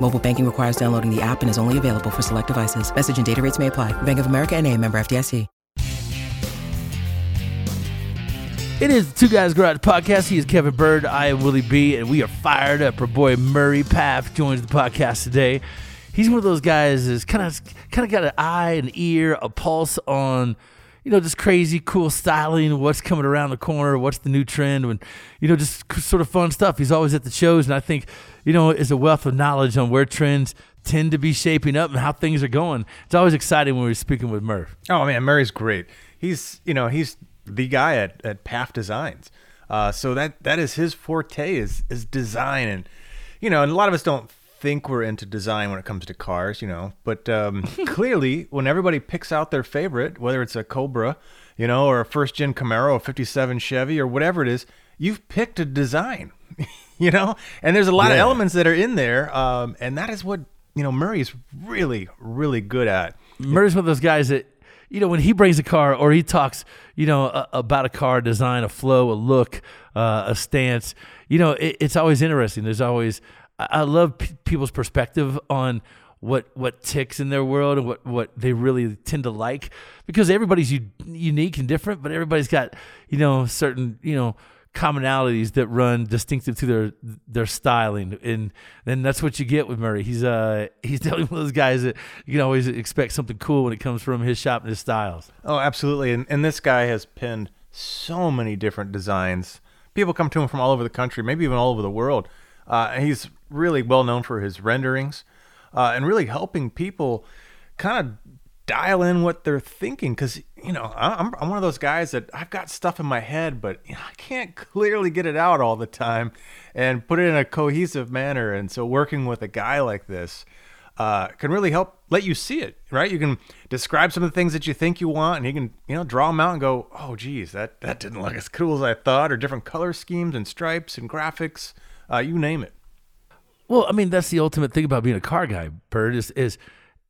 Mobile banking requires downloading the app and is only available for select devices. Message and data rates may apply. Bank of America and a member FDIC. It is the Two Guys Garage Podcast. He is Kevin Byrd. I am Willie B. And we are fired up. Our boy Murray Pfaff joins the podcast today. He's one of those guys that's kind of kind of got an eye, an ear, a pulse on – you know, just crazy, cool styling, what's coming around the corner, what's the new trend, and you know, just sort of fun stuff. He's always at the shows, and I think, you know, is a wealth of knowledge on where trends tend to be shaping up and how things are going. It's always exciting when we're speaking with Murph. Oh man, Murray's great. He's you know he's the guy at at Pfaff Designs. Uh, so that that is his forte is is design and you know and a lot of us don't think we're into design when it comes to cars, you know. But um, clearly, when everybody picks out their favorite, whether it's a Cobra, you know, or a first gen Camaro, a 57 Chevy, or whatever it is, you've picked a design, you know. And there's a lot yeah. of elements that are in there, um, and that is what you know Murray's really, really good at. Murray's one of those guys that you know, when he brings a car or he talks, you know, uh, about a car design, a flow, a look, uh, a stance, you know, it, it's always interesting. There's always I love p- people's perspective on what what ticks in their world and what what they really tend to like because everybody's u- unique and different, but everybody's got you know certain you know commonalities that run distinctive to their their styling and then that's what you get with Murray. He's uh he's definitely one of those guys that you can always expect something cool when it comes from his shop and his styles. Oh, absolutely. And and this guy has pinned so many different designs. People come to him from all over the country, maybe even all over the world. Uh, he's really well known for his renderings uh, and really helping people kind of dial in what they're thinking because you know I'm, I'm one of those guys that i've got stuff in my head but you know, i can't clearly get it out all the time and put it in a cohesive manner. And so working with a guy like this uh, can really help let you see it right? You can describe some of the things that you think you want and he can you know draw them out and go oh geez that that didn't look as cool as i thought or different color schemes and stripes and graphics uh, you name it. Well, I mean, that's the ultimate thing about being a car guy, Byrd, is, is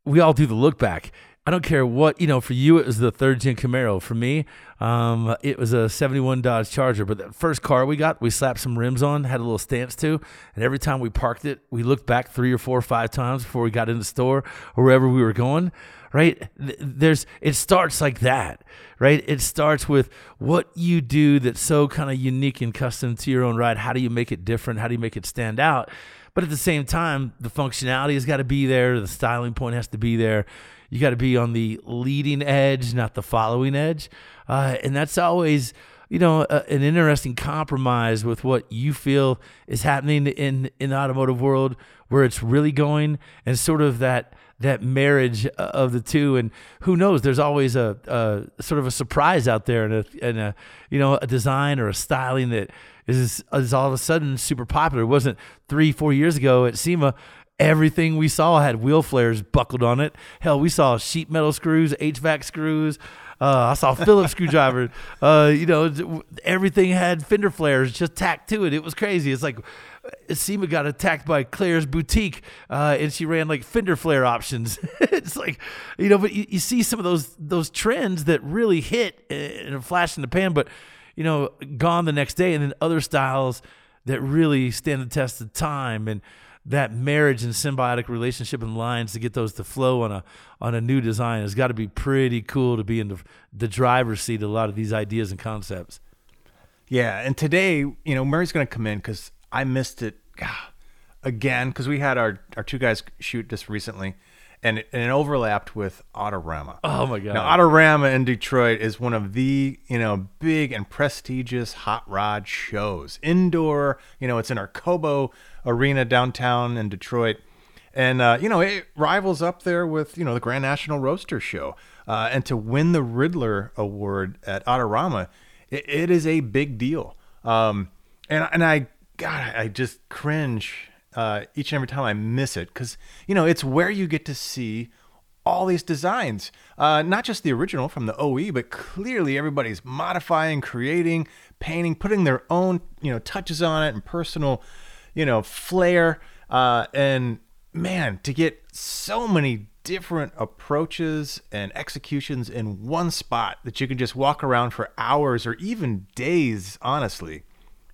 we all do the look back. I don't care what, you know, for you, it was the third gen Camaro. For me, um, it was a 71 Dodge Charger. But the first car we got, we slapped some rims on, had a little stance to. And every time we parked it, we looked back three or four or five times before we got in the store or wherever we were going right there's it starts like that right it starts with what you do that's so kind of unique and custom to your own ride how do you make it different how do you make it stand out but at the same time, the functionality has got to be there. The styling point has to be there. You got to be on the leading edge, not the following edge. Uh, and that's always, you know, a, an interesting compromise with what you feel is happening in in the automotive world, where it's really going, and sort of that that marriage of the two. And who knows? There's always a, a sort of a surprise out there, and a, and a you know a design or a styling that is is all of a sudden super popular. It wasn't three, four years ago at SEMA. Everything we saw had wheel flares buckled on it. Hell, we saw sheet metal screws, HVAC screws, Uh, I saw Phillips screwdriver. Uh, you know, everything had fender flares just tacked to it. It was crazy. It's like SEMA got attacked by Claire's boutique, uh, and she ran like fender flare options. it's like, you know, but you, you, see some of those those trends that really hit in a flash in the pan, but you know, gone the next day, and then other styles that really stand the test of time and that marriage and symbiotic relationship and lines to get those to flow on a on a new design has got to be pretty cool to be in the, the driver's seat of a lot of these ideas and concepts. Yeah, and today, you know, Murray's going to come in because I missed it again because we had our our two guys shoot just recently, and it, and it overlapped with Autorama. Oh my god! Now Autorama in Detroit is one of the you know big and prestigious hot rod shows. Indoor, you know, it's in our Cobo Arena downtown in Detroit, and uh, you know it rivals up there with you know the Grand National Roadster Show. Uh, and to win the Ridler Award at Autorama, it, it is a big deal. Um, and and I God, I just cringe uh, each and every time I miss it because you know it's where you get to see all these designs, uh, not just the original from the OE, but clearly everybody's modifying, creating, painting, putting their own you know touches on it and personal you know flair. Uh, and man, to get so many different approaches and executions in one spot that you can just walk around for hours or even days, honestly.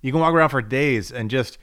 You can walk around for days and just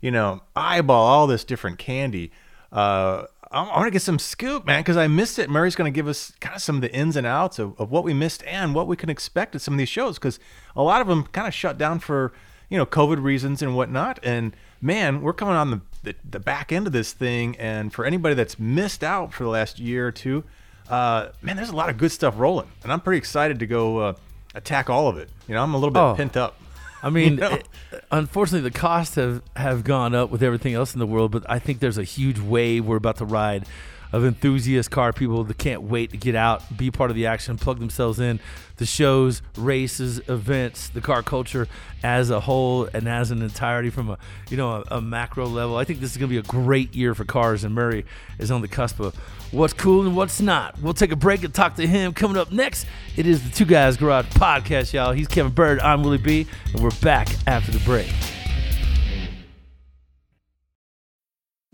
you know, eyeball all this different candy. Uh, I, want to get some scoop, man, because I missed it. Murray's going to give us kind of some of the ins and outs of, of what we missed and what we can expect at some of these shows, because a lot of them kind of shut down for, you know, COVID reasons and whatnot. And man, we're coming on the, the, the back end of this thing. And for anybody that's missed out for the last year or two, uh, man, there's a lot of good stuff rolling. And I'm pretty excited to go uh, attack all of it. You know, I'm a little bit oh. pent up. I mean, you know? it, unfortunately, the costs have, have gone up with everything else in the world, but I think there's a huge wave we're about to ride of enthusiast car people that can't wait to get out, be part of the action, plug themselves in the shows, races, events, the car culture as a whole and as an entirety from a you know a, a macro level. I think this is going to be a great year for cars, and Murray is on the cusp of what's cool and what's not. We'll take a break and talk to him. Coming up next, it is the Two Guys Garage podcast, y'all. He's Kevin Byrd. I'm Willie B, and we're back after the break.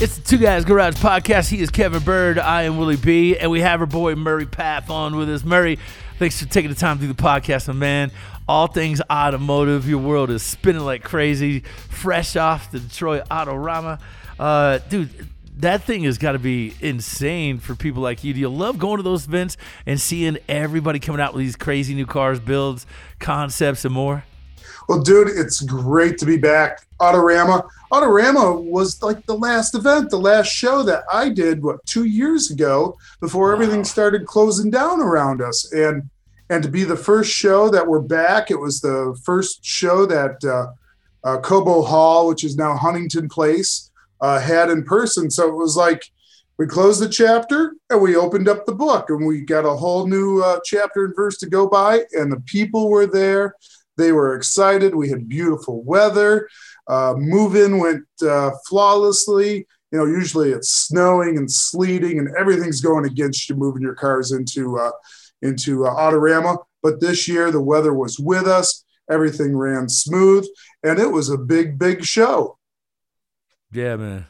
It's the Two Guys Garage Podcast. He is Kevin Byrd. I am Willie B. And we have our boy Murray Pfaff on with us. Murray, thanks for taking the time to do the podcast, man. All things automotive. Your world is spinning like crazy. Fresh off the Detroit Autorama. Uh, dude, that thing has got to be insane for people like you. Do you love going to those events and seeing everybody coming out with these crazy new cars, builds, concepts, and more? Well, dude, it's great to be back. Autorama. Autorama was like the last event, the last show that I did, what, two years ago before wow. everything started closing down around us. And and to be the first show that we're back, it was the first show that uh, uh, Cobo Hall, which is now Huntington Place, uh, had in person. So it was like we closed the chapter and we opened up the book and we got a whole new uh, chapter and verse to go by. And the people were there. They were excited. We had beautiful weather. Uh, move in went uh, flawlessly. You know, usually it's snowing and sleeting and everything's going against you moving your cars into uh, into uh, Autorama. But this year the weather was with us. Everything ran smooth, and it was a big, big show. Yeah, man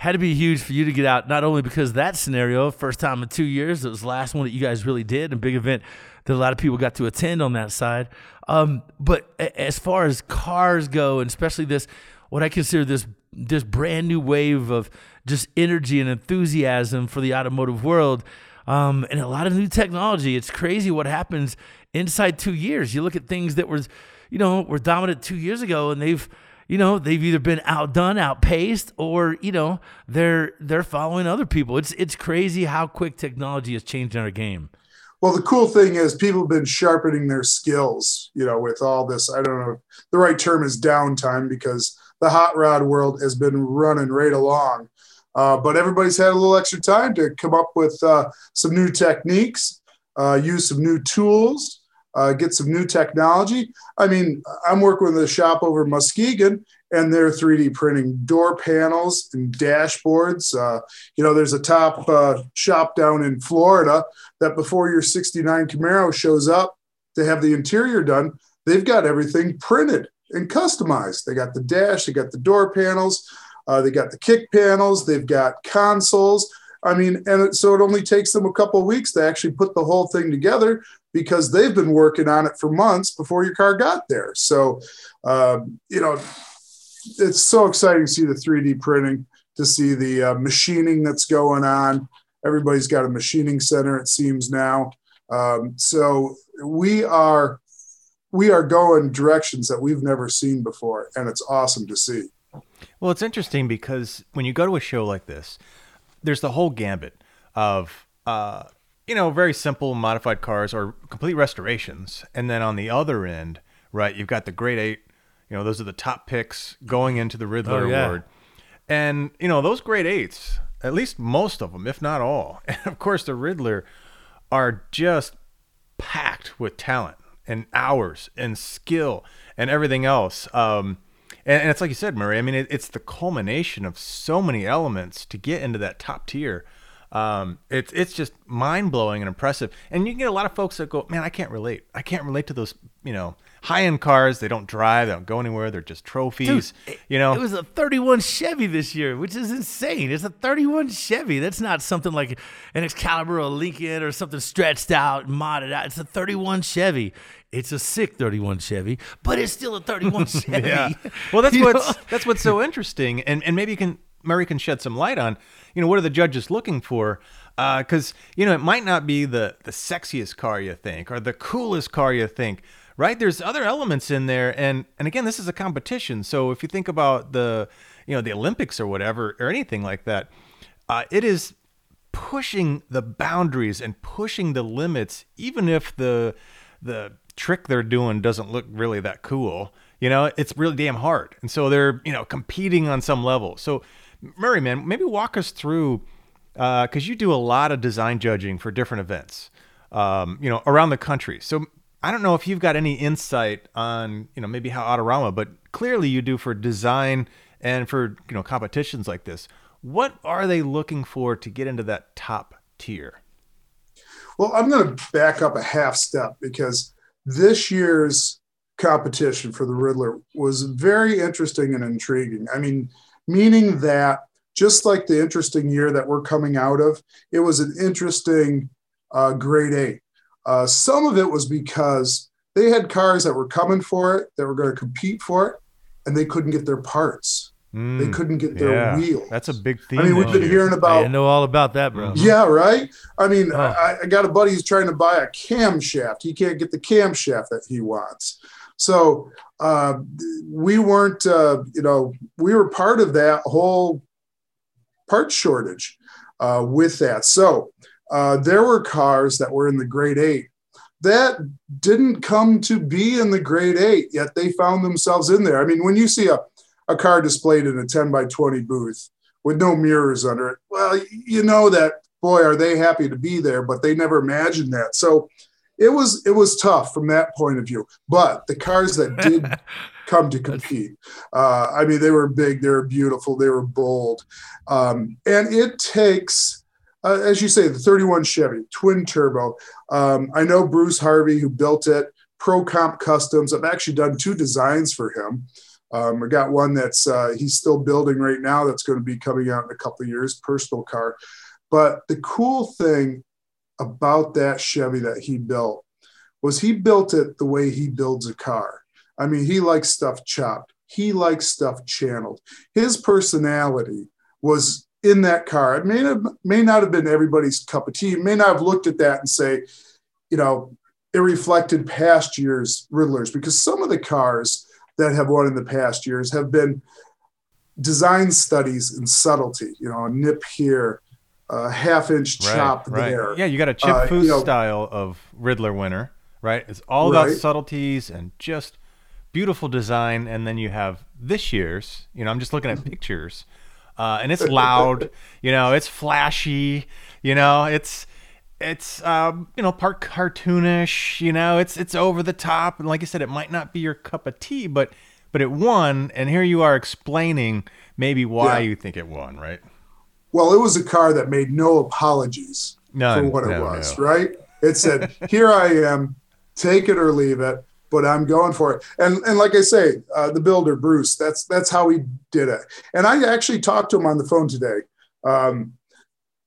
had to be huge for you to get out, not only because that scenario, first time in two years, it was the last one that you guys really did, a big event that a lot of people got to attend on that side. Um, but as far as cars go, and especially this, what I consider this this brand new wave of just energy and enthusiasm for the automotive world, um, and a lot of new technology. It's crazy what happens inside two years. You look at things that were, you know, were dominant two years ago, and they've you know they've either been outdone, outpaced, or you know they're they're following other people. It's it's crazy how quick technology has changed our game. Well, the cool thing is people have been sharpening their skills, you know, with all this. I don't know the right term is downtime because the hot rod world has been running right along. Uh, but everybody's had a little extra time to come up with uh, some new techniques, uh, use some new tools, uh, get some new technology. I mean, I'm working with a shop over Muskegon, and they're 3D printing door panels and dashboards. Uh, you know, there's a top uh, shop down in Florida that before your 69 Camaro shows up to have the interior done, they've got everything printed and customized. They got the dash, they got the door panels, uh, they got the kick panels, they've got consoles. I mean, and it, so it only takes them a couple weeks to actually put the whole thing together because they've been working on it for months before your car got there. So, um, you know, it's so exciting to see the 3D printing, to see the uh, machining that's going on. Everybody's got a machining center, it seems now. Um, so we are we are going directions that we've never seen before, and it's awesome to see. Well, it's interesting because when you go to a show like this, there's the whole gambit of uh, you know very simple modified cars or complete restorations, and then on the other end, right, you've got the Great Eight. You know, those are the top picks going into the Ridler Oh, yeah. Award, and you know those Great Eights, at least most of them, if not all, and of course the Ridler, are just packed with talent and hours and skill and everything else. Um, and, and it's like you said, Murray. I mean, it, it's the culmination of so many elements to get into that top tier. Um, it's it's just mind blowing and impressive. And you can get a lot of folks that go, man, I can't relate. I can't relate to those, you know, high end cars. They don't drive. They don't go anywhere. They're just trophies. it- you know, it was a 31 Chevy this year, which is insane. It's a 31 Chevy. That's not something like an Excalibur or a Lincoln or something stretched out, modded out. It's a 31 Chevy. It's a sick 31 Chevy, but it's still a 31 Chevy. yeah. Well, that's what's know? that's what's so interesting, and and maybe you can Murray can shed some light on, you know, what are the judges looking for? Uh, because you know, it might not be the the sexiest car you think or the coolest car you think. Right? There's other elements in there, and and again, this is a competition. So if you think about the you know the Olympics or whatever or anything like that, uh, it is pushing the boundaries and pushing the limits, even if the the trick they're doing doesn't look really that cool. You know, it's really damn hard, and so they're you know competing on some level. So, Murray, man, maybe walk us through because you do a lot of design judging for different events, um, you know, around the country. So. I don't know if you've got any insight on, you know, maybe how Autorama, but clearly you do for design and for, you know, competitions like this. What are they looking for to get into that top tier? Well, I'm going to back up a half step because this year's competition for the Ridler was very interesting and intriguing. I mean, meaning that just like the interesting year that we're coming out of, it was an interesting uh, Great Eight. Uh, some of it was because they had cars that were coming for it, that were going to compete for it, and they couldn't get their parts. they couldn't get their Hmm. Yeah, wheels. That's a big theme. I mean, we've been hearing about I know all about that, bro. yeah, right. I mean, Oh. I, I got a buddy who's trying to buy a camshaft. He can't get the camshaft that he wants. So uh, we weren't, uh, you know, we were part of that whole part shortage uh, with that. So uh, there were cars that were in the Great Eight that didn't come to be in the Great Eight, yet they found themselves in there. I mean, when you see a, a car displayed in a 10 by 20 booth with no mirrors under it, well, you know that boy, are they happy to be there, but they never imagined that. So it was it was tough from that point of view. But the cars that did come to compete, uh, I mean, they were big, they were beautiful, they were bold, um, and it takes. Uh, as you say, the 31 Chevy twin turbo. Um, I know Bruce Harvey, who built it, Pro Comp Customs. I've actually done two designs for him. Um, I got one that's uh, he's still building right now. That's going to be coming out in a couple of years. Personal car, but the cool thing about that Chevy that he built was he built it the way he builds a car. I mean, he likes stuff chopped. He likes stuff channeled. His personality was in that car. It may have, may not have been everybody's cup of tea. You may not have looked at that and say, you know, it reflected past years Ridlers because some of the cars that have won in the past years have been design studies in subtlety. You know, a nip here, a half inch chop there. Yeah, you got a Chip Uh, Foose you know- style of Ridler winner, right? It's all about Right. subtleties and just beautiful design. And then you have this year's. You know, I'm just looking at pictures, uh, and it's loud. you know, it's flashy. You know, it's it's um, you know part cartoonish. You know, it's it's over the top, and like I said, it might not be your cup of tea, but but it won. And here you are explaining maybe why Yeah. you think it won, right? Well, it was a car that made no apologies None. for what it was, no. right? It said, "Here I am, take it or leave it." But I'm going for it, and and like I say, uh, the builder Bruce, that's that's how he did it. And I actually talked to him on the phone today, um,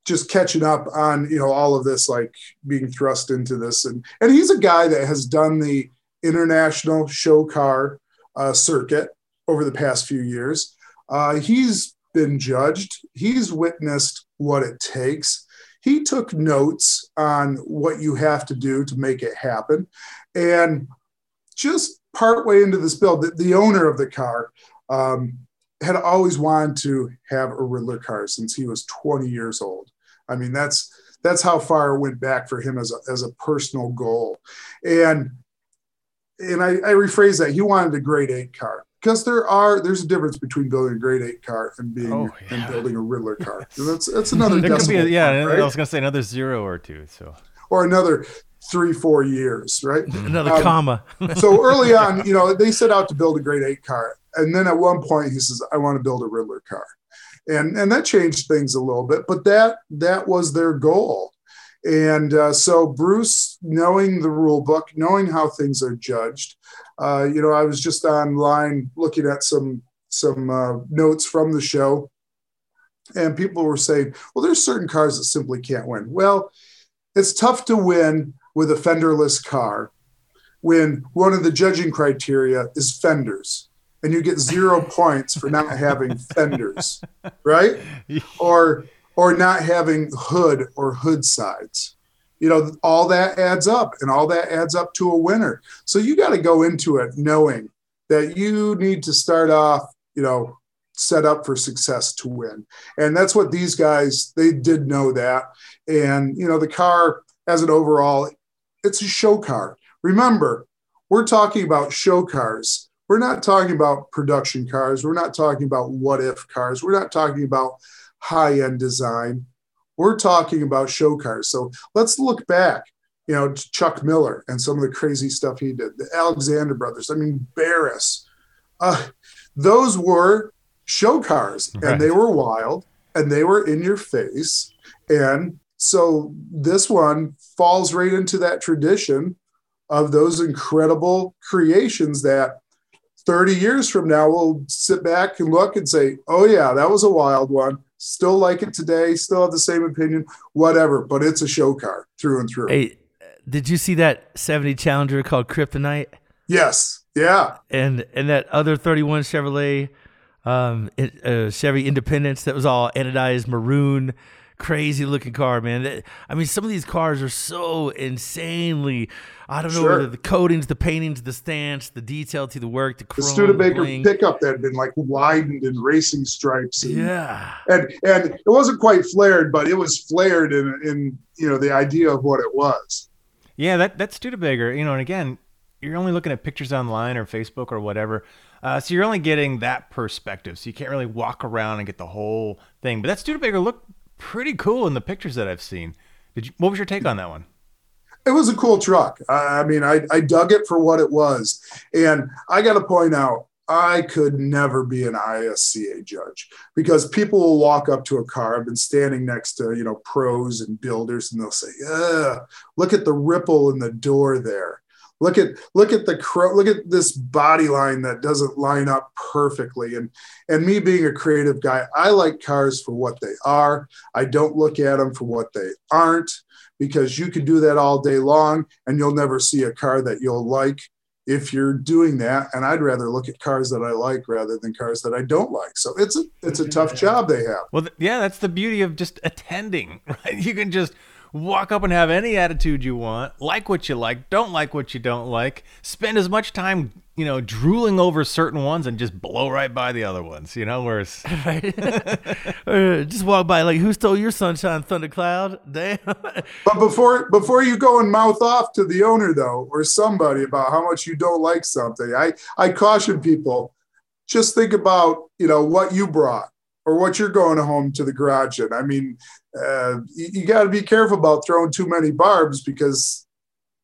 just catching up on you know all of this, like being thrust into this, and and he's a guy that has done the international show car uh, circuit over the past few years. Uh, he's been judged. He's witnessed what it takes. He took notes on what you have to do to make it happen. And just partway into this build, the, the owner of the car um, had always wanted to have a Ridler car since he was 20 years old. I mean, that's that's how far it went back for him as a, as a personal goal. And and I, I rephrase that. He wanted a Great Eight car because there are there's a difference between building a Great Eight car and being Oh, and building a Ridler car. And that's that's another There could be, a, yeah. point, I was gonna say another zero or two. So or another three four years, right? Another Um, comma. so early on, you know, they set out to build a Great Eight car, and then at one point he says, "I want to build a Ridler car," and and that changed things a little bit, but that that was their goal. And uh, so Bruce, knowing the rule book, knowing how things are judged, uh, you know, I was just online looking at some some uh, notes from the show, and people were saying, "Well, there's certain cars that simply can't win." Well, it's tough to win with a fenderless car when one of the judging criteria is fenders and you get zero points for not having fenders right? Or or not having hood or hood sides. You know all that adds up and all that adds up to a winner. So you got to go into it knowing that you need to start off you know set up for success to win. And that's what these guys they did know that. And you know the car as an overall it's a show car. Remember we're talking about show cars. We're not talking about production cars. We're not talking about what if cars. We're not talking about high end design. We're talking about show cars. So let's look back you know to chuck miller and some of the crazy stuff he did the alexander brothers. I mean barris. Uh, those were show cars Right. and they were wild and they were in your face and so this one falls right into that tradition of those incredible creations that 30 years from now we'll sit back and look and say, oh, yeah, that was a wild one. Still like it today, still have the same opinion, whatever, but it's a show car through and through. Hey, did you see that 70 Challenger called Kryptonite? Yes. Yeah. and and that other 31 Chevrolet um uh, Chevy Independence that was all anodized maroon crazy looking car man I mean some of these cars are so insanely I don't know Sure. whether the coatings the paintings the stance the detail to the work the The Studebaker bling. pickup that had been like widened in racing stripes. And, yeah and and it wasn't quite flared, but it was flared in in you know the idea of what it was. Yeah, that that's Studebaker. You know, and again, you're only looking at pictures online or Facebook or whatever, uh, so you're only getting that perspective. So you can't really walk around and get the whole thing. But that Studebaker looked pretty cool in the pictures that I've seen. Did you? What was your take on that one? it was a cool truck. I, mean, I, I dug it for what it was. And I got to point out, I could never be an ISCA judge because people will walk up to a car. I've been standing next to, you know, pros and builders and they'll say, look at the ripple in the door there. Look at look at the cro- look at this body line that doesn't line up perfectly. And and me being a creative guy, I like cars for what they are. I don't look at them for what they aren't because you can do that all day long and you'll never see a car that you'll like if you're doing that and i'd rather look at cars that i like rather than cars that i don't like so it's a it's a tough job they have Well, yeah, that's the beauty of just attending, right? You can just walk up and have any attitude you want, like what you like, don't like what you don't like, spend as much time, you know, drooling over certain ones and just blow right by the other ones, you know, whereas right? Uh, just walk by like, who stole your sunshine, thundercloud? Damn. But before before you go and mouth off to the owner though, or somebody about how much you don't like something, I I caution people, just think about you know what you brought or what you're going home to the garage in. I mean, uh, you, you got to be careful about throwing too many barbs because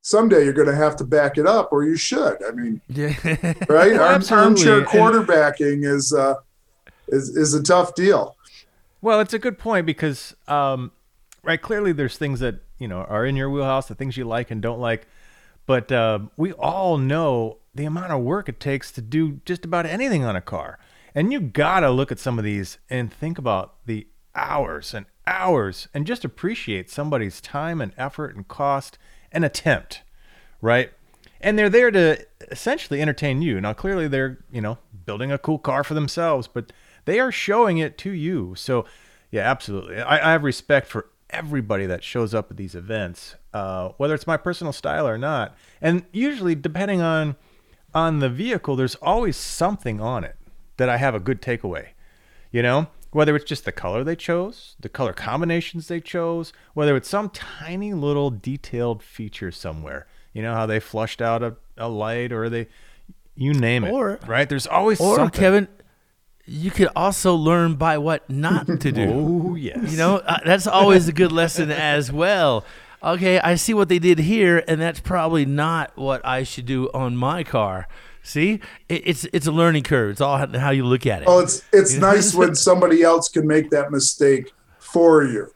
someday you're going to have to back it up, or you should. I mean, yeah. right? Well, Arm, armchair quarterbacking is uh, is is a tough deal. Well, it's a good point because, um, right, clearly there's things that, you know, are in your wheelhouse, the things you like and don't like. But uh, we all know the amount of work it takes to do just about anything on a car. And you got to look at some of these and think about the hours and hours and just appreciate somebody's time and effort and cost and attempt, right? And they're there to essentially entertain you. Now, clearly they're, you know, building a cool car for themselves, but they are showing it to you. So, yeah, absolutely. I, I have respect for everybody that shows up at these events, uh, whether it's my personal style or not. And usually, depending on on the vehicle, there's always something on it that I have a good takeaway. You know, whether it's just the color they chose, the color combinations they chose, whether it's some tiny little detailed feature somewhere. You know how they flushed out a, a light or they, you name it. Or- right? There's always Or something. Kevin, you could also learn by what not to do. Oh yes. You know, uh, that's always a good lesson as well. Okay, I see what they did here, and that's probably not what I should do on my car. See, it, it's it's a learning curve. It's all how, you look at it. Oh, it's it's nice when somebody else can make that mistake for you.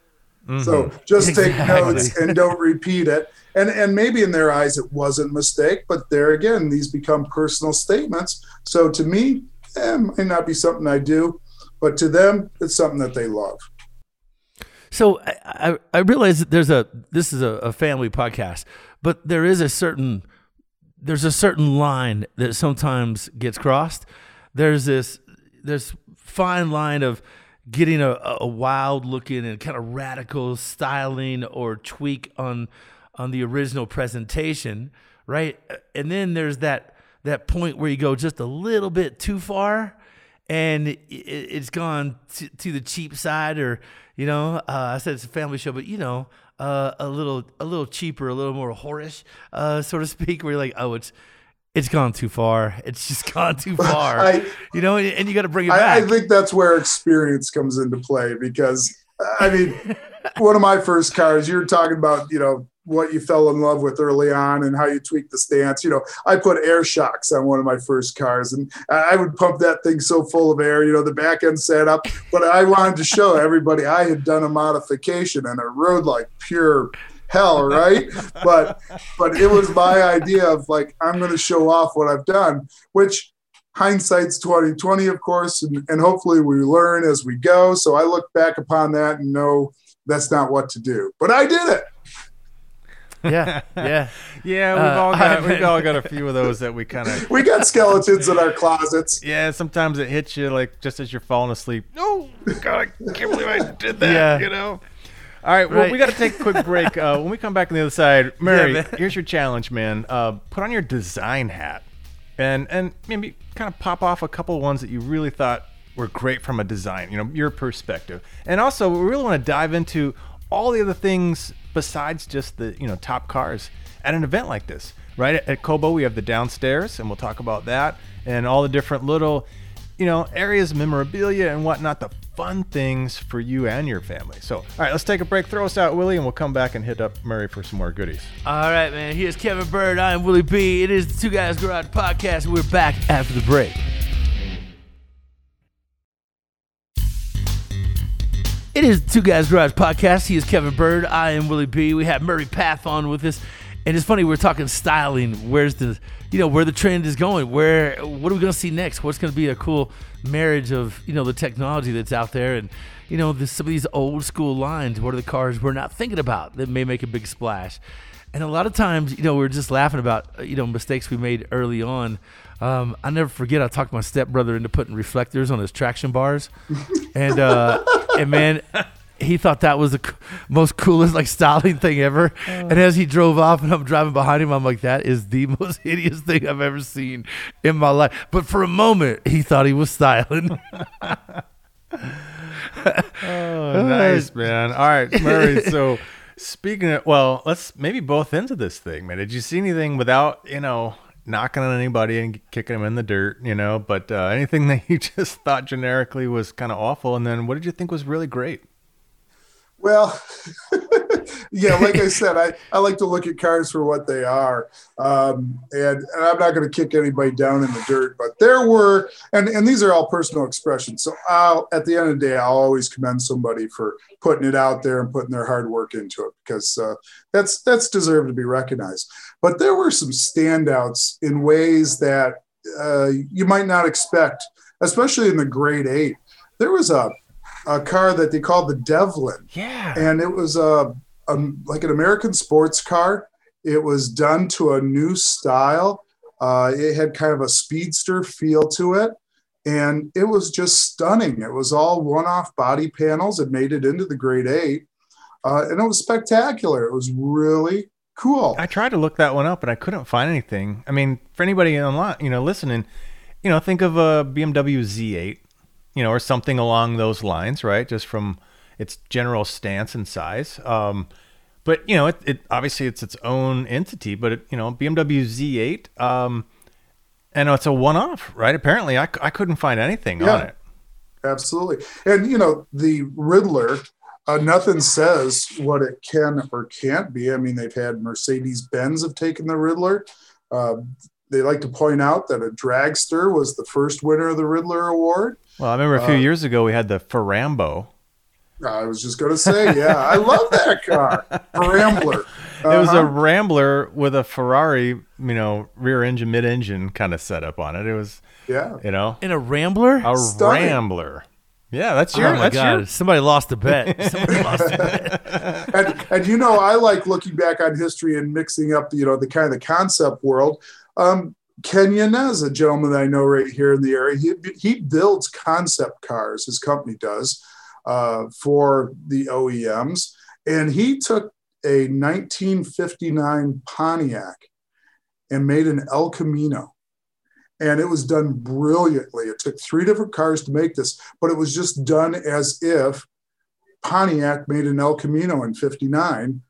So just take Exactly. notes and don't repeat it. And and maybe in their eyes it wasn't a mistake, but there again, these become personal statements. So to me, eh, it might not be something I do, but to them, it's something that they love. So I, I, I realize that there's a this is a, a family podcast, but there is a certain there's a certain line that sometimes gets crossed. There's this this fine line of getting a, a wild looking and kind of radical styling or tweak on on the original presentation, right? And then there's that that point where you go just a little bit too far and it, it's gone to, to the cheap side or you know uh, i said it's a family show but you know uh, a little a little cheaper a little more whorish uh, so to speak where you're like oh it's it's gone too far. It's just gone too far. I- you know and, and you got to bring it I, I think that's where experience comes into play because I mean, one of my first cars, You're talking about, you know, what you fell in love with early on and how you tweaked the stance. You know, I put air shocks on one of my first cars and I would pump that thing so full of air, you know, the back end sat up, but I wanted to show everybody I had done a modification and it rode like pure hell, right? But but it was my idea of like I'm going to show off what I've done, which hindsight's 2020 of course and, and hopefully we learn as we go so i look back upon that and know that's not what to do but i did it yeah yeah Yeah, we've Uh, all got I- we've all got a few of those that we kind of we got skeletons in our closets yeah. Sometimes it hits you like just as you're falling asleep. No, God, I can't believe I did that. Yeah. You know. All right, well, Right. we got to take a quick break. Uh, when we come back on the other side, Mary, man. here's your challenge, man. Uh, put on your design hat, and and maybe kind of pop off a couple ones that you really thought were great from a design, you know, your perspective. And also, we really want to dive into all the other things besides just the you know top cars at an event like this, right? At Cobo, we have the downstairs, and we'll talk about that and all the different little you know, areas memorabilia and whatnot, the fun things for you and your family. So, all right, let's take a break. Throw us out, Willie, and we'll come back and hit up Murray for some more goodies. all right man here's kevin byrd i'm willie b it is the two guys garage podcast we're back after the break It is Two Guys Garage Podcast. He is Kevin Byrd. I am Willie B. We have Murray Pfaff on with us. And it's funny, we're talking styling. Where's the, you know, where the trend is going? Where, what are we going to see next? What's going to be a cool marriage of, you know, the technology that's out there and, you know, some of these old school lines. What are the cars we're not thinking about that may make a big splash? And a lot of times, you know, we're just laughing about, uh, you know, mistakes we made early on. Um, I never forget, I talked my stepbrother into putting reflectors on his traction bars. and, uh, and man, he thought that was the c- most coolest like styling thing ever. And as he drove off and I'm driving behind him, I'm like, that is the most hideous thing I've ever seen in my life. But for a moment, he thought he was styling. Oh, nice, man. All right, Murray. So, speaking of, well, let's maybe both into this thing, man. Did you see anything without, you know, knocking on anybody and kicking them in the dirt, you know, but uh, anything that you just thought generically was kind of awful? And then what did you think was really great? Well, yeah, like I said, I, I like to look at cars for what they are. Um, and, and I'm not going to kick anybody down in the dirt, but there were, and, and these are all personal expressions. So I'll, at the end of the day, I'll always commend somebody for putting it out there and putting their hard work into it because uh, that's, that's deserved to be recognized. But there were some standouts in ways that uh, you might not expect, especially in the Great Eight. There was a, a car that they called the Devlin Yeah. and it was a, a like an American sports car. It was done to a new style. Uh, it had kind of a speedster feel to it, and it was just stunning. It was all one-off body panels. It made it into the Great Eight, uh, and it was spectacular. It was really cool. I tried to look that one up but I couldn't find anything. I mean, for anybody online, you know, listening, you know, think of a BMW Z8, you know, or something along those lines, right? Just from its general stance and size. Um, but you know, it, it obviously it's its own entity, but it, you know, BMW Z8, um, and it's a one-off, right? Apparently, I, I couldn't find anything on it. Absolutely. And, you know, the Ridler, uh, nothing says what it can or can't be. I mean, they've had Mercedes Benz have taken the Ridler. Uh, they like to point out that a dragster was the first winner of the Ridler Award. Well, I remember a few Uh, years ago we had the Ferrambo. I was just going to say, yeah, I love that car. Rambler. It was a Uh-huh. Rambler with a Ferrari, you know, rear engine, mid engine kind of setup on it. It was, yeah. you know, In a Rambler? a Stunning. Rambler. Yeah, that's your. oh my that's God. your. Somebody lost a bet. Somebody lost a bet. and, and you know, I like looking back on history and mixing up, you know, the kind of the concept world. Um, Ken Yanez, a gentleman that I know right here in the area, he, he builds concept cars. His company does uh, for the OEMs, and he took a 1959 Pontiac and made an El Camino. And it was done brilliantly. It took three different cars to make this, but it was just done as if Pontiac made an El Camino in 59.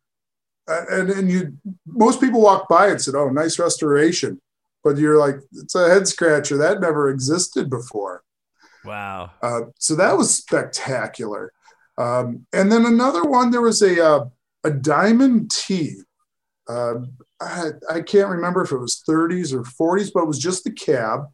Uh, and, and you, most people walk by and said, Oh, nice restoration. But you're like, it's a head scratcher. That never existed before. Wow. Uh, so that was spectacular. Um, and then another one, there was a, uh, a Diamond T. Uh, I, I can't remember if it was 30s or 40s, but it was just the cab.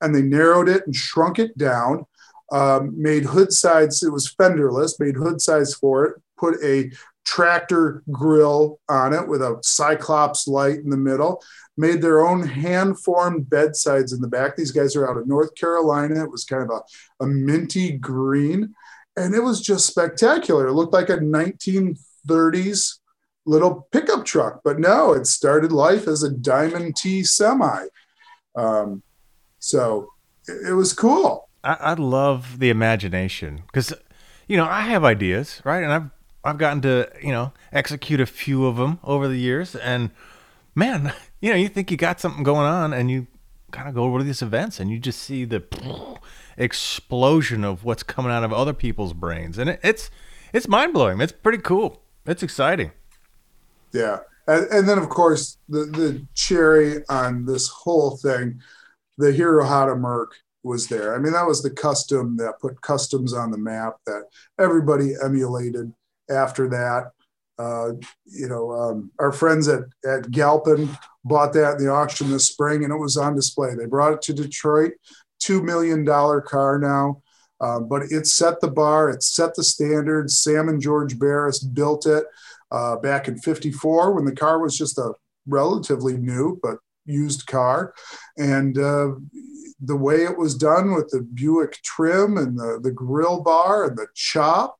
And they narrowed it and shrunk it down, um, made hood sides, it was fenderless, made hood sides for it, put a tractor grill on it with a cyclops light in the middle made their own hand formed bedsides in the back. These guys are out of north carolina. It was kind of a, a minty green and it was just spectacular. It looked like a 1930s little pickup truck but no it started life as a diamond t semi. Um, so it, it was cool. I, I love the imagination because, you know, I have ideas, right? And I've I've gotten to you know execute a few of them over the years, and man, you know, you think you got something going on, and you kind of go over to these events, and you just see the explosion of what's coming out of other people's brains, and it, it's it's mind blowing. It's pretty cool. It's exciting. Yeah. And, and then, of course, the, the cherry on this whole thing, the Hirohata Merc was there. I mean, that was the custom that put customs on the map that everybody emulated after that. Uh, you know, um, our friends at, at Galpin bought that in the auction this spring and it was on display. They brought it to Detroit, $2 million car now. Uh, but it set the bar, it set the standard. Sam and George Barris built it uh, back in 54 when the car was just a relatively new but used car. And uh, the way it was done with the Buick trim and the, the grill bar and the chop,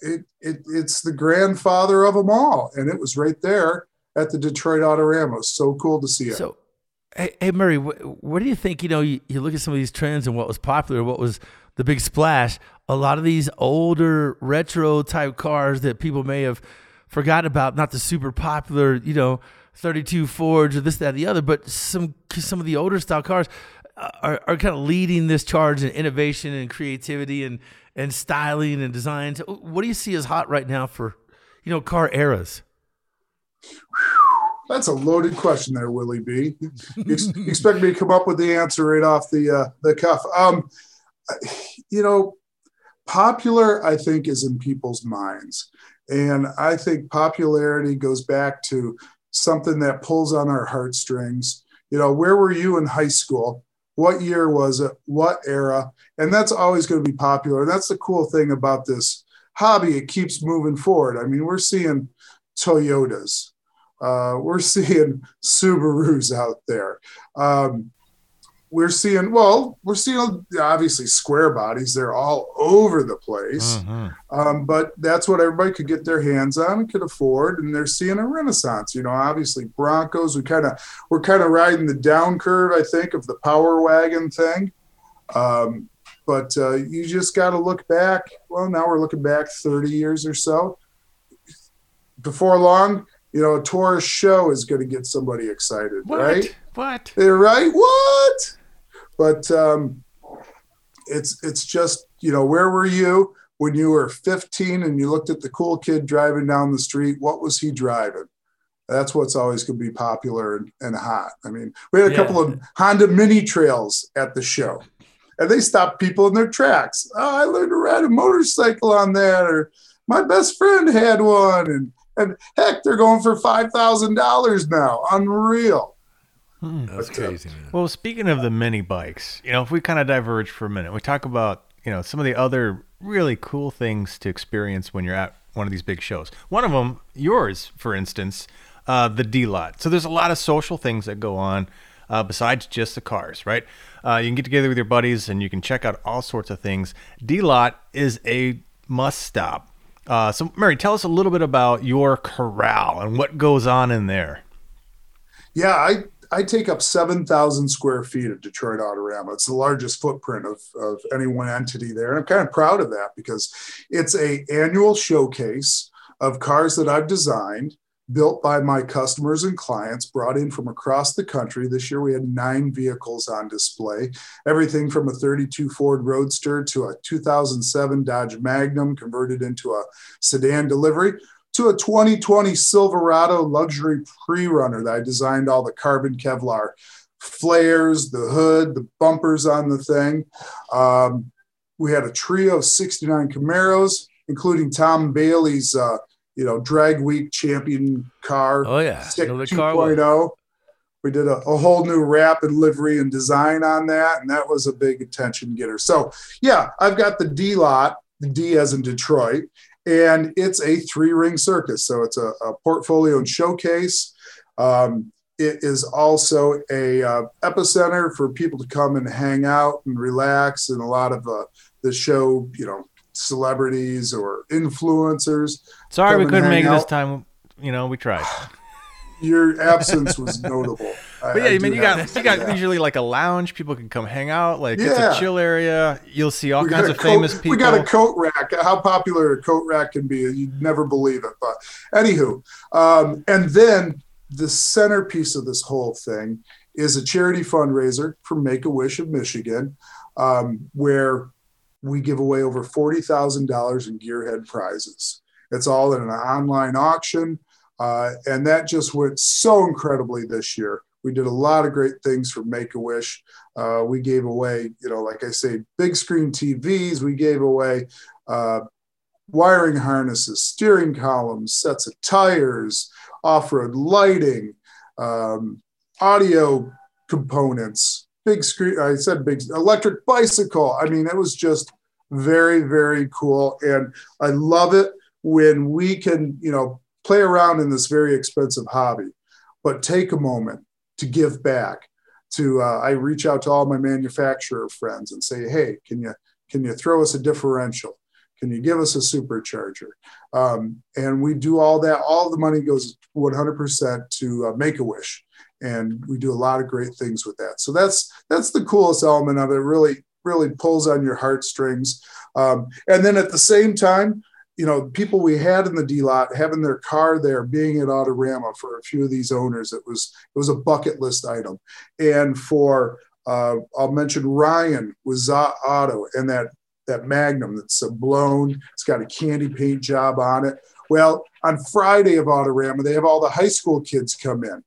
it, it, it's the grandfather of them all. And it was right there at the Detroit Autorama. So cool to see it. So, hey, hey Murray, what, what do you think? You know, you, you look at some of these trends and what was popular, what was the big splash, a lot of these older retro type cars that people may have forgotten about, not the super popular, you know, 32 Fords or this, that, the other, but some some of the older style cars uh, are, are kind of leading this charge in innovation and creativity and and styling and designs. What do you see as hot right now for, you know, car eras? That's a loaded question there, Willie B. Expect me to come up with the answer right off the uh, the cuff. Um, you know, popular, I think, is in people's minds. And I think popularity goes back to something that pulls on our heartstrings. You know, where were you in high school? What year was it? What era? And that's always going to be popular. That's the cool thing about this hobby. It keeps moving forward. I mean, we're seeing Toyotas, uh, we're seeing Subarus out there. Um, we're seeing well we're seeing obviously square bodies they're all over the place. Mm-hmm. um, but that's what everybody could get their hands on and could afford and they're seeing a renaissance you know obviously broncos we kind of we're kind of riding the down curve i think of the power wagon thing. Um, but uh, you just got to look back well now we're looking back 30 years or so. Before long you know a Taurus SHO is going to get somebody excited what? right? What? They're right? What but um, it's it's just you know where were you when you were 15 and you looked at the cool kid driving down the street? What was he driving? That's what's always going to be popular and, and hot. I mean, we had a yeah. couple of Honda mini trails at the show, and they stopped people in their tracks. Oh, I learned to ride a motorcycle on that, or my best friend had one, and and heck, they're going for five thousand dollars now. Unreal. Hmm. That's but, crazy. Man. Well, speaking of the mini bikes, you know, if we kind of diverge for a minute, we talk about you know some of the other really cool things to experience when you're at one of these big shows. One of them, yours, for instance, uh, the D lot. So there's a lot of social things that go on uh, besides just the cars, right? Uh, you can get together with your buddies and you can check out all sorts of things. D lot is a must stop. Uh, so, Mary, tell us a little bit about your corral and what goes on in there. Yeah, I I take up 7,000 square feet of Detroit Autorama. It's the largest footprint of, of any one entity there. And I'm kind of proud of that because it's a annual showcase of cars that I've designed, built by my customers and clients, brought in from across the country. This year we had nine vehicles on display, everything from a 32 Ford Roadster to a 2007 Dodge Magnum converted into a sedan delivery to a 2020 Silverado luxury pre-runner that I designed all the carbon Kevlar flares, the hood, the bumpers on the thing. Um, we had a trio of 69 Camaros, including Tom Bailey's, uh, you know, drag week champion car. Oh yeah, Stick 2.0. We did a, a, whole new wrap and livery and design on that, and that was a big attention getter. So yeah, I've got the D lot, the D as in Detroit, and it's a three ring circus. So it's a, a portfolio and showcase. Um, it is also a uh, epicenter for people to come and hang out and relax, and a lot of uh, the show, you know, celebrities or influencers. Sorry, we couldn't make it this time. You know, we tried. Your absence was notable. But yeah, I, I mean, you got you got that. usually like a lounge. People can come hang out. Like yeah. it's a chill area. You'll see all we kinds of coat, famous people. We got a coat rack. How popular a coat rack can be, you'd never believe it. But anywho, um, and then the centerpiece of this whole thing is a charity fundraiser for Make a Wish of Michigan, um, where we give away over forty thousand dollars in gearhead prizes. It's all in an online auction. Uh, and that just went so incredibly this year. We did a lot of great things for Make a Wish. Uh, we gave away, you know, like I say, big screen TVs. We gave away uh, wiring harnesses, steering columns, sets of tires, off road lighting, um, audio components, big screen. I said big electric bicycle. I mean, it was just very, very cool. And I love it when we can, you know, play around in this very expensive hobby, but take a moment to give back. To uh, I reach out to all my manufacturer friends and say, hey, can you can you throw us a differential? Can you give us a supercharger? Um, and we do all that. All the money goes 100% to uh, Make a Wish, and we do a lot of great things with that. So that's that's the coolest element of it. Really, really pulls on your heartstrings. Um, and then at the same time, you know, people we had in the D lot having their car there, being at Autorama for a few of these owners, it was it was a bucket list item. And for uh, I'll mention Ryan with Za Auto and that that Magnum that's a blown. It's got a candy paint job on it. Well, on Friday of Autorama, they have all the high school kids come in,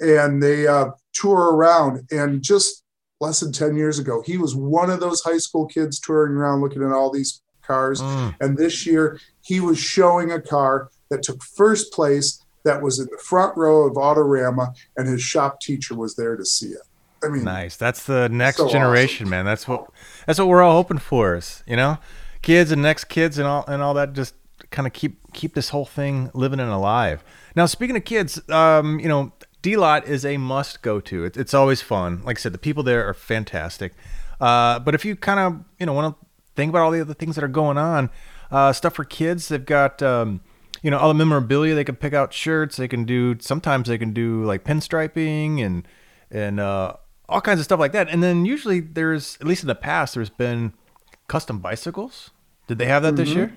and they uh, tour around. And just less than ten years ago, he was one of those high school kids touring around looking at all these cars. Mm. And this year, he was showing a car that took first place. That was in the front row of Autorama, and his shop teacher was there to see it. I mean, Nice. That's the next So generation, man. That's what that's what we're all hoping for. Is you know, kids and next kids and all and all that. Just kind of keep keep this whole thing living and alive. Now, speaking of kids, um, you know, D Lot is a must go to. It, it's always fun. Like I said, the people there are fantastic. Uh, but if you kind of you know want to think about all the other things that are going on, uh, stuff for kids, they've got. Um, you know all the memorabilia they can pick out shirts they can do sometimes they can do like pinstriping and and uh, all kinds of stuff like that and then usually there's at least in the past there's been custom bicycles did they have that this year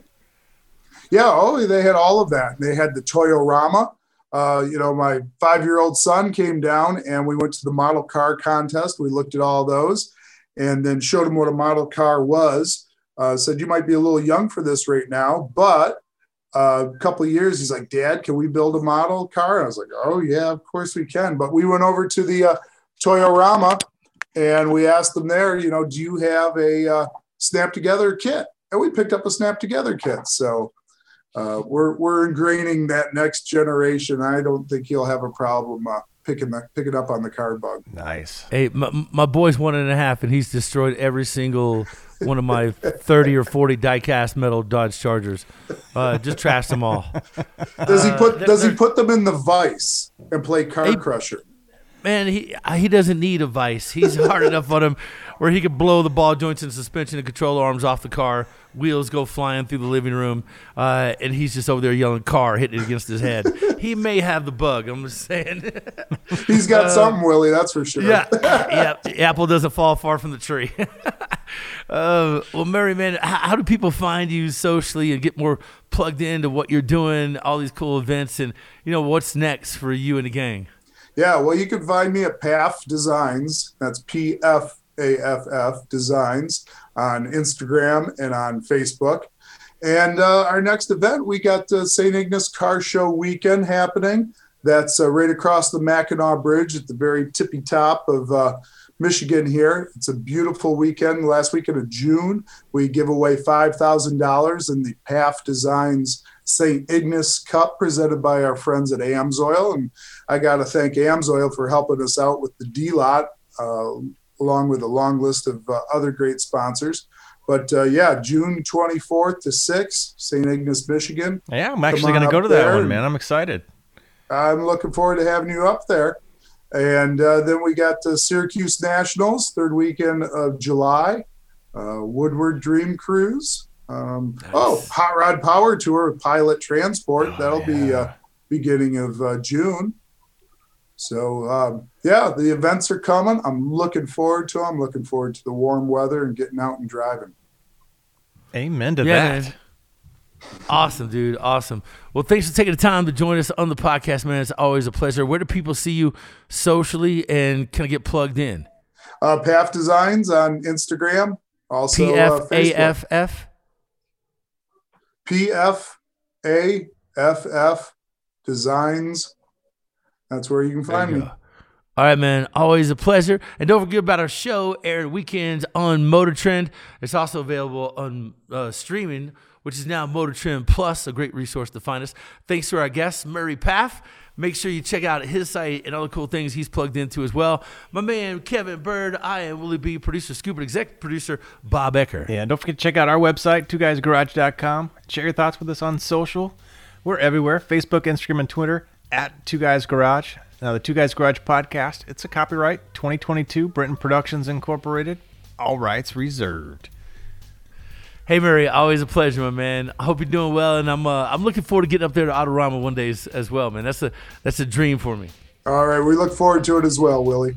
Yeah, oh, they had all of that. They had the Toyorama. Uh, you know, my five-year-old son came down and we went to the model car contest. We looked at all those and then showed him what a model car was. Uh, said you might be a little young for this right now, but uh, a couple of years, he's like, Dad, can we build a model car? I was like, Oh yeah, of course we can. But we went over to the uh, Toyorama and we asked them there, you know, do you have a uh, snap together kit? And we picked up a snap together kit. So uh, we're we're ingraining that next generation. I don't think he'll have a problem uh, picking the picking up on the card bug. nice Hey, my, my boy's one and a half, and he's destroyed every single one of my 30 or 40 die-cast metal Dodge Chargers. Uh, just trashed them all. Does he put they're- Does he put them in the vice and play Car Hey, Crusher? Man, he he doesn't need a vice. He's hard enough on him where he could blow the ball joints and suspension and control arms off the car. Wheels go flying through the living room, uh, and he's just over there yelling "car" hitting it against his head. he may have the bug. I'm just saying. He's got something, Willie. That's for sure. yeah, yeah. Apple doesn't fall far from the tree. uh, well, Murray, man, how, how do people find you socially and get more plugged into what you're doing, all these cool events, and you know what's next for you and the gang? Yeah, well, you can find me at Pfaff Designs. That's P F A F F Designs on Instagram and on Facebook. And uh, our next event, we got the St. Ignace Car Show weekend happening. That's uh, right across the Mackinac Bridge at the very tippy top of uh, Michigan here. It's a beautiful weekend. Last weekend of June, we give away $5,000 in the Pfaff Designs St. Ignace Cup presented by our friends at Amsoil. And I got to thank Amsoil for helping us out with the D lot, uh, along with a long list of uh, other great sponsors. But uh, yeah, June 24th to 6th, St. Ignace, Michigan. yeah i'm actually going to go to that one man i'm excited I'm looking forward to having you up there. And uh, then we got the Syracuse Nationals, third weekend of July, uh, Woodward Dream Cruise. Um, Oh, Hot Rod Power Tour with Pilot Transport. That'll be uh, beginning of uh, June. So, um, yeah, the events are coming. I'm looking forward to them. Looking forward to the warm weather and getting out and driving. amen to Yeah, that man. Awesome, dude. Awesome. Well, thanks for taking the time to join us on the podcast, man. It's always a pleasure. Where do people see you socially and kind of get plugged in? Uh, Pfaff Designs on Instagram. Also, P uh, F A F F. P F A F F Designs. That's where you can find me. All right, man. Always a pleasure. And don't forget about our show airing weekends on Motor Trend. It's also available on uh, streaming, which is now Motor Trend Plus, a great resource to find us. Thanks to our guest, Murray Pfaff. Make sure you check out his site and all the cool things he's plugged into as well. My man, Kevin Byrd. I am Willie B, producer, Scoop, and executive producer, Bob Ecker. Yeah, and don't forget to check out our website, two guysgarage.com. Share your thoughts with us on social. We're everywhere Facebook, Instagram, and Twitter at Two Guys Garage. Now, the Two Guys Garage podcast, it's a copyright 2022, Brenton Productions Incorporated. All rights reserved. Hey, Murray, always a pleasure, my man. I hope you're doing well, and I'm uh, I'm looking forward to getting up there to Autorama one day as, as well, man. That's a that's a dream for me. All right, we look forward to it as well, Willie.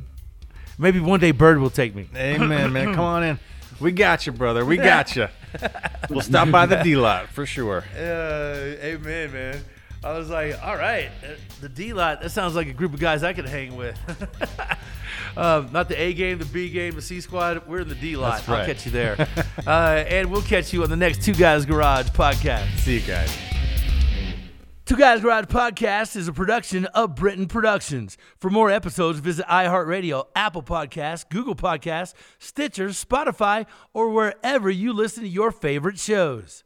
Maybe one day Byrd will take me. Amen, man. Come on in. We got you, brother. We got you. we'll stop by the D lot for sure. Uh, amen, man. I was like, all right, uh, the D lot. That sounds like a group of guys I could hang with. um, not the A game, the B game, the C squad. We're in the D lot. That's I'll catch you there, uh, and we'll catch you on the next Two Guys Garage podcast. See you guys. Two Guys Garage Podcast is a production of Brenton Productions. For more episodes, visit iHeartRadio, Apple Podcasts, Google Podcasts, Stitcher, Spotify, or wherever you listen to your favorite shows.